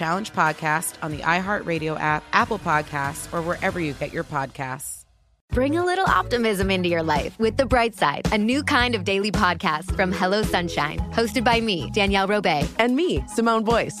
Challenge podcast on the iHeartRadio app, Apple Podcasts, or wherever you get your podcasts. Bring a little optimism into your life with The Bright Side, a new kind of daily podcast from Hello Sunshine, hosted by me, Danielle Robay, and me, Simone Boyce.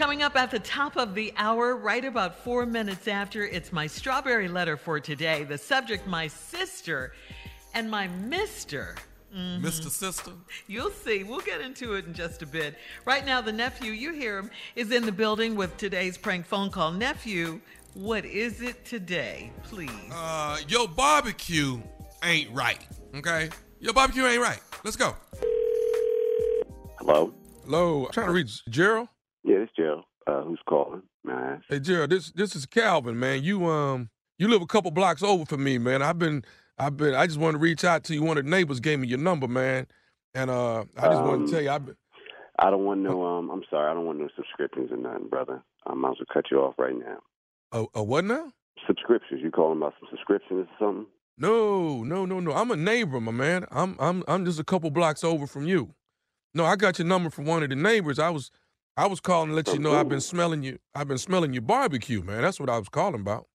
Coming up at the top of the hour, right about four minutes after, it's my strawberry letter for today. The subject, my sister, and my mister. Mm-hmm. Mr. Sister? You'll see. We'll get into it in just a bit. Right now, the nephew, you hear him, is in the building with today's prank phone call. Nephew, what is it today, please? Uh, your barbecue ain't right, okay? Your barbecue ain't right. Let's go. Hello? Hello. I'm trying to reach Gerald. Yeah, it's Gerald. Uh, who's calling? Hey Gerald, this this is Calvin, man. You um you live a couple blocks over from me, man. I've been I've been I just wanted to reach out to you. One of the neighbors gave me your number, man. And uh I just um, wanted to tell you I've been I don't want no um I'm sorry, I don't want no subscriptions or nothing, brother. I might as well cut you off right now. Oh, uh, what now? Subscriptions. You calling about some subscriptions or something? No, no, no, no. I'm a neighbor, my man. I'm I'm I'm just a couple blocks over from you. No, I got your number from one of the neighbors. I was I was calling to let you know I've been smelling you. I've been smelling your barbecue, man. That's what I was calling about.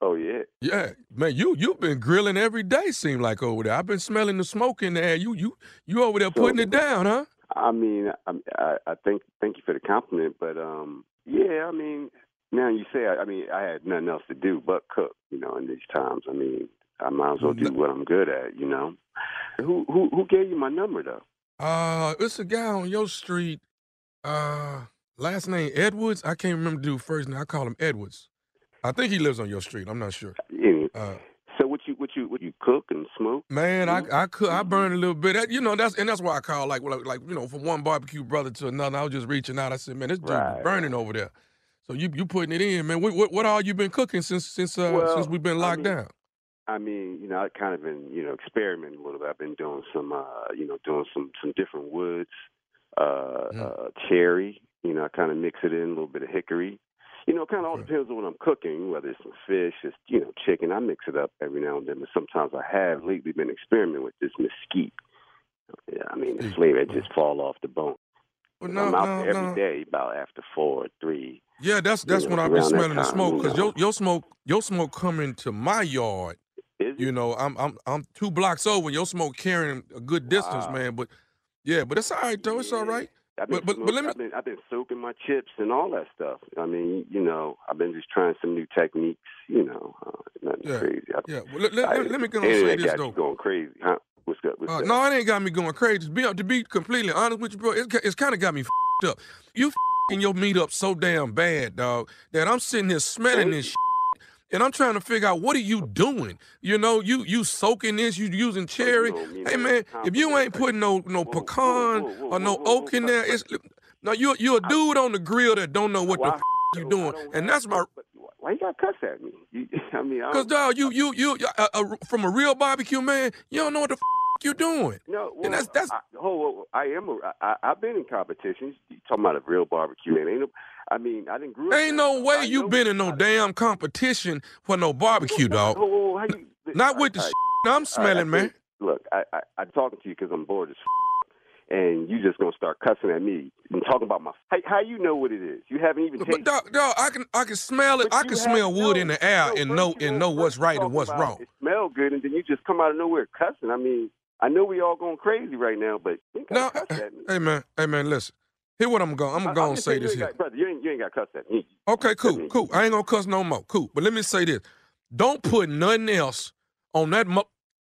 Oh yeah. Yeah, man. You you've been grilling every day. Seem like over there. I've been smelling the smoke in the air. You you you over there putting it down, huh? I mean, I, I, I thank thank you for the compliment, but um, yeah. I mean, now you say, I, I mean, I had nothing else to do but cook. You know, in these times, I mean, I might as well do what I'm good at. You know. Who who who gave you my number though? Uh, it's a guy on your street. Uh, last name Edwards. I can't remember the dude first name. I call him Edwards. I think he lives on your street. I'm not sure. Yeah. Uh, so what you what you what you cook and smoke? Man, I I cook I burn a little bit. That, You know that's and that's why I call like like, like you know from one barbecue brother to another. I was just reaching out. I said, man, this dude right. burning over there. So you you putting it in, man. What what, what all you been cooking since since uh, well, since we've been locked I mean, down? I mean, you know, I kind of been you know experimenting a little bit. I've been doing some uh, you know doing some some different woods, uh, uh cherry. You know, I kind of mix it in a little bit of hickory. You know, it kind of all depends on what I'm cooking, whether it's some fish, it's you know chicken. I mix it up every now and then, but sometimes I have lately been experimenting with this mesquite. Yeah, I mean, the flavor it just fall off the bone. Well, I'm out no, every no. day about after four, or three. Yeah, that's you that's know, when I've been smelling the smoke you because know. your your smoke your smoke coming to my yard You know, I'm I'm I'm two blocks over. Your smoke carrying a good distance, Wow. man. But yeah, but it's all right though. It's all right. I've been, But but but let me. I've been I've been soaking my chips and all that stuff. I mean, you know, I've been just trying some new techniques. You know, uh, nothing Yeah, crazy. I, yeah. Well, let, I- let, let me go and say this though. going crazy, huh? What's good? What's Uh, good? no, it ain't got me going crazy. To be, to be completely honest with you, bro, it, it's kind of got me fed up. You fing your meat up so damn bad, dog, that I'm sitting here smelling this and I'm trying to figure out what are you doing? You know, you you soaking this, you using cherry. Hey man, if you ain't putting no no pecan or no oak in there, it's no you you a dude on the grill that don't know what the f- you doing, and that's my. Why you got cuss at me? You, I mean, I Cause don't- dog, you you you uh, uh, from a real barbecue man, you don't know what the f- you doing. No, well, and that's that's I, oh, I am. A, I, I've been in competitions. You talking about a real barbecue man? Ain't no, I mean, I didn't grow up. Ain't no way you been in no damn competition for no barbecue, dog. Oh, oh, you, Not with the all shit. I'm smelling, I man. think- Look, I, I, I'm talking to you because I'm bored as and you just gonna start cussing at me and talking about my. How, how you know what it is? You haven't even tasted. But dog, dog, I can I can smell it. I can smell wood in the air and know and know what's right and what's wrong. It smell good, and then you just come out of nowhere cussing. I mean, I know we all going crazy right now, but No, gotta cuss at me. hey man, hey man, listen. Here what I'm going. I'm going to say this here. got- brother. You ain't you ain't got cuss at me. Okay, cool, cool. I ain't gonna cuss no more. Cool. But let me say this. Don't put nothing else on that mo-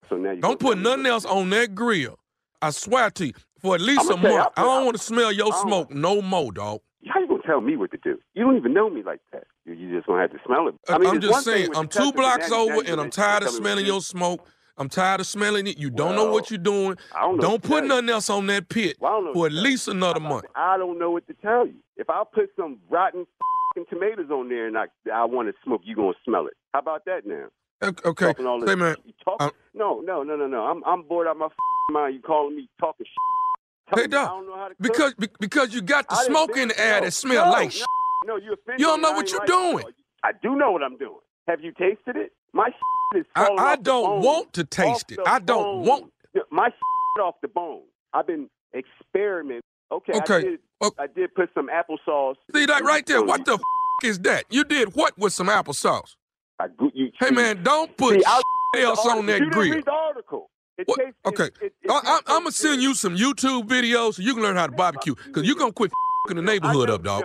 So now you Don't put nothing else on that grill. I swear to you, for at least a I'ma tell you, month. I I- don't want to smell your smoke no more, dog. How you gonna tell me what to do? You don't even know me like that. You, you just gonna have to smell it. I I mean, am just saying, I'm two cuss it, but blocks now you- now over and I'm tired of tell me what smelling your smoke. I'm tired of smelling it. You don't know what you're doing. I don't know Don't put tell you. nothing else on that pit Well, I for at to least another month. I don't know what to tell you. If I put some rotten fing tomatoes on there and I I want to smoke, you gonna smell it. How about that now? Okay, okay. This- Say, man. talk- no, no, no, no, no. I'm I'm bored out of my fing mind. You calling me talking shit. Hey, dog. Because be- because you got the I smoke in the air so. that smell No, like no. No, you offended You don't know what you're like doing. it. I do know what I'm doing. Have you tasted it? My shit is I, falling I don't want to taste Off it. I don't bone. want. My shit off the bone. I've been experimenting. Okay, Okay. I did. I did put some applesauce. See that right there? What the f- is that? You did what with some applesauce? I, you, hey man, don't put See, else on that you grill. read the article. It What? tastes- Okay, it- it- it I, I'm gonna send you some YouTube videos so you can learn how to barbecue. Cause you're gonna quit f***ing the neighborhood up, dog.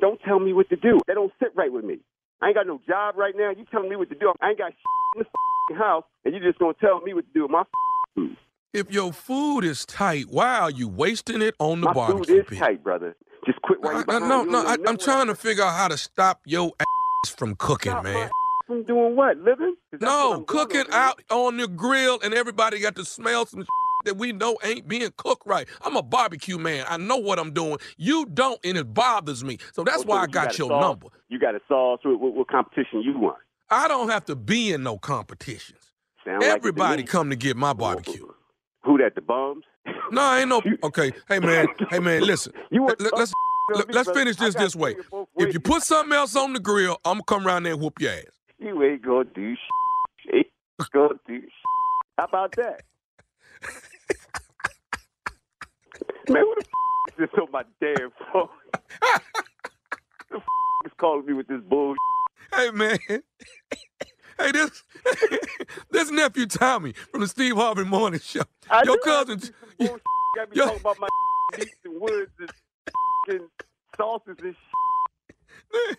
Don't tell me what to do. They don't sit right with me. I ain't got no job right now. You telling me what to do? I ain't got shit in the house, and you just gonna tell me what to do with my food. If your food is tight, why are you wasting it on the My barbecue food is pit? tight, brother. Just quit while I- I- no, You no, I, I'm trying to figure out how to stop your ass from cooking, man. From doing what? Living? No, doing cooking out on the grill and everybody got to smell some that we know ain't being cooked right. I'm a barbecue man. I know what I'm doing. You don't, and it bothers me. So that's so why I you got your number. You got a sauce. What, what, what competition you want? I don't have to be in no competitions. Sound like it to Everybody come to get my barbecue. Who that? The bums? No, ain't no. Okay, hey man, hey man, listen. You Let, us let, us finish this this way. If you put something else on the grill, I'm gonna come around there and whoop your ass. You ain't gonna do shit. Gonna do shit. How about that? Man, who the f- is this on my damn phone? the f- is calling me with this bullshit? Hey man. Hey, this this nephew Tommy from the Steve Harvey Morning Show. I Your cousin. Got me Yo. talking about my meats and woods and sauces and shit.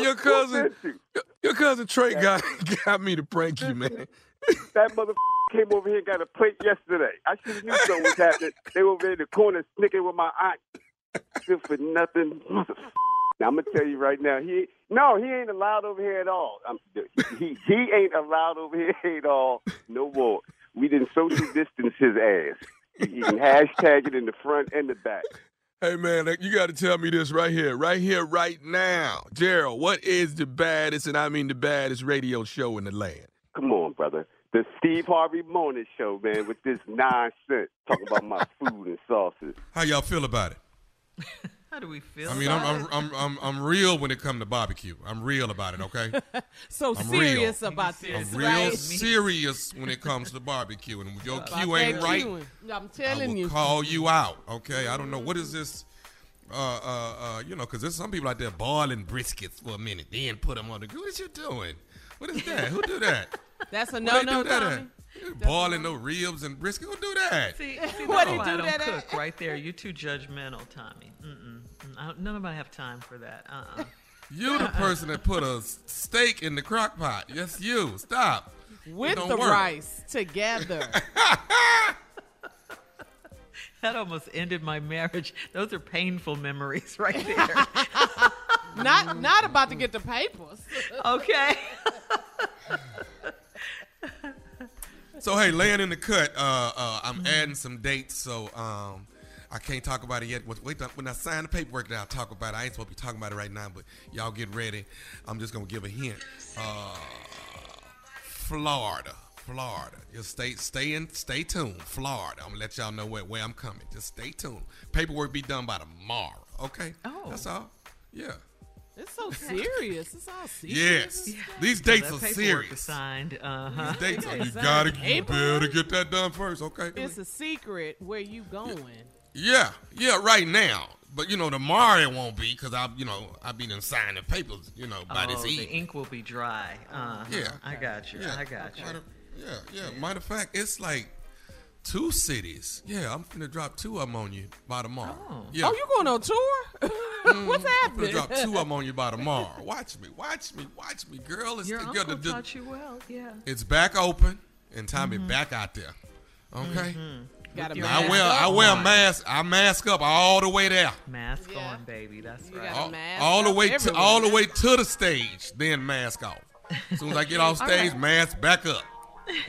your cousin, your, your cousin Trey got got me to prank you, man. That mother came over here and got a plate yesterday. I should have knew something was happening. They were over in the corner snicking with my aunt. Good for nothing. Now, I'm gonna tell you right now, he no, he ain't allowed over here at all. I'm, he he ain't allowed over here at all. No more. We didn't social distance his ass. You can hashtag it in the front and the back. Hey man, you got to tell me this right here, right here, right now, Gerald. What is the baddest, and I mean the baddest radio show in the land? Come on, brother. The Steve Harvey Morning Show, man, with this nonsense talking about my food and sauces. How y'all feel about it? How do we feel? I mean, I'm, I'm I'm I'm I'm real when it comes to barbecue. I'm real about it. Okay. So I'm serious real. about this, I'm real right? serious when it comes to barbecue, and if your About cue ain't right, cueing. I'm telling I will you. call you out. Okay. I don't know what is this. Uh, uh, uh, you know, because there's some people out there boiling briskets for a minute, then put them on the grill. What is you doing? What is that? Who do that? That's a Where no they no, do that Tommy. at? Boiling no ribs and brisket. Who do that? See, see What that's he why do I don't that cook at? right there. You're too judgmental, Tommy. Mm-mm. Mm, I don't- None of I have time for that. Uh-uh. You the person that put a steak in the crock pot. Yes, you. Stop. It With don't the work. rice together. that almost ended my marriage. Those are painful memories right there. not not about to get the papers. okay. So hey, laying in the cut, uh, uh, I'm adding some dates, so um, I can't talk about it yet. Wait, wait, when I sign the paperwork, then I'll talk about it. I ain't supposed to be talking about it right now, but y'all get ready. I'm just gonna give a hint. Uh, Florida, Florida. Just stay, stay in, stay tuned. Florida. I'm gonna let y'all know where, where I'm coming. Just stay tuned. Paperwork be done by tomorrow. Okay. Oh. That's all. Yeah. It's so serious. It's all serious. Yes. and These dates that are serious. is signed. Uh-huh. These dates are. You Sign gotta, the you paperwork. better get that done first. Okay. It's a secret where you going. Yeah, yeah, right now. But you know, tomorrow it won't be because I, you know, I be done signing the papers, you know, by oh, this the ink will be dry. Uh-huh. Yeah. I got you. Yeah, I got you. matter- yeah, yeah. Matter of fact, it's like two cities. Yeah, I'm gonna drop two of them on you by tomorrow. Yeah. Oh, you going on tour? What's happening? I'm gonna drop two of them on you by tomorrow. Watch me, watch me, watch me, girl. It's Your the- uncle the- the- taught you well. Yeah. It's back open and Tommy Mhm. back out there. Okay. Gotta Now, I mask wear I up. wear a mask. I mask up all the way there. Mask on, baby. That's right. all, all the way to all the way to the stage, then mask off. As soon as I get off stage, right. mask back up.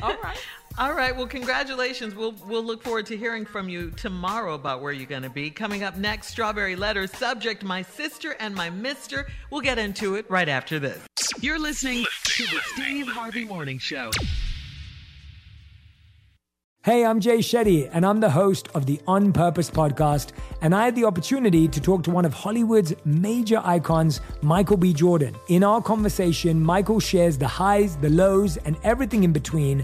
All right. All right. Well, congratulations. We'll we'll look forward to hearing from you tomorrow about where you're going to be. Coming up next, Strawberry Letters. Subject: My sister and my Mister. We'll get into it right after this. You're listening to the Steve Harvey Morning Show. Hey, I'm Jay Shetty, and I'm the host of the On Purpose podcast. And I had the opportunity to talk to one of Hollywood's major icons, Michael B. Jordan. In our conversation, Michael shares the highs, the lows, and everything in between,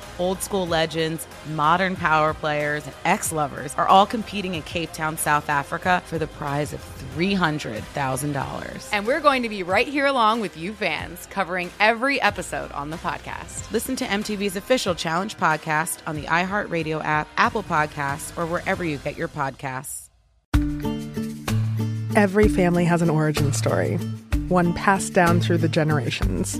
Old school legends, modern power players, and ex lovers are all competing in Cape Town, South Africa for the prize of $300,000. And we're going to be right here along with you fans, covering every episode on the podcast. Listen to MTV's official Challenge podcast on the iHeartRadio app, Apple Podcasts, or wherever you get your podcasts. Every family has an origin story, one passed down through the generations.